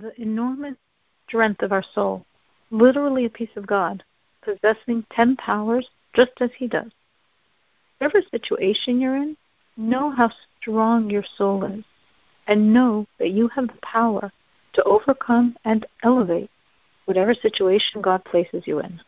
the enormous strength of our soul, literally a piece of God, possessing ten powers just as He does. Whatever situation you're in, know how strong your soul is, and know that you have the power to overcome and elevate whatever situation God places you in.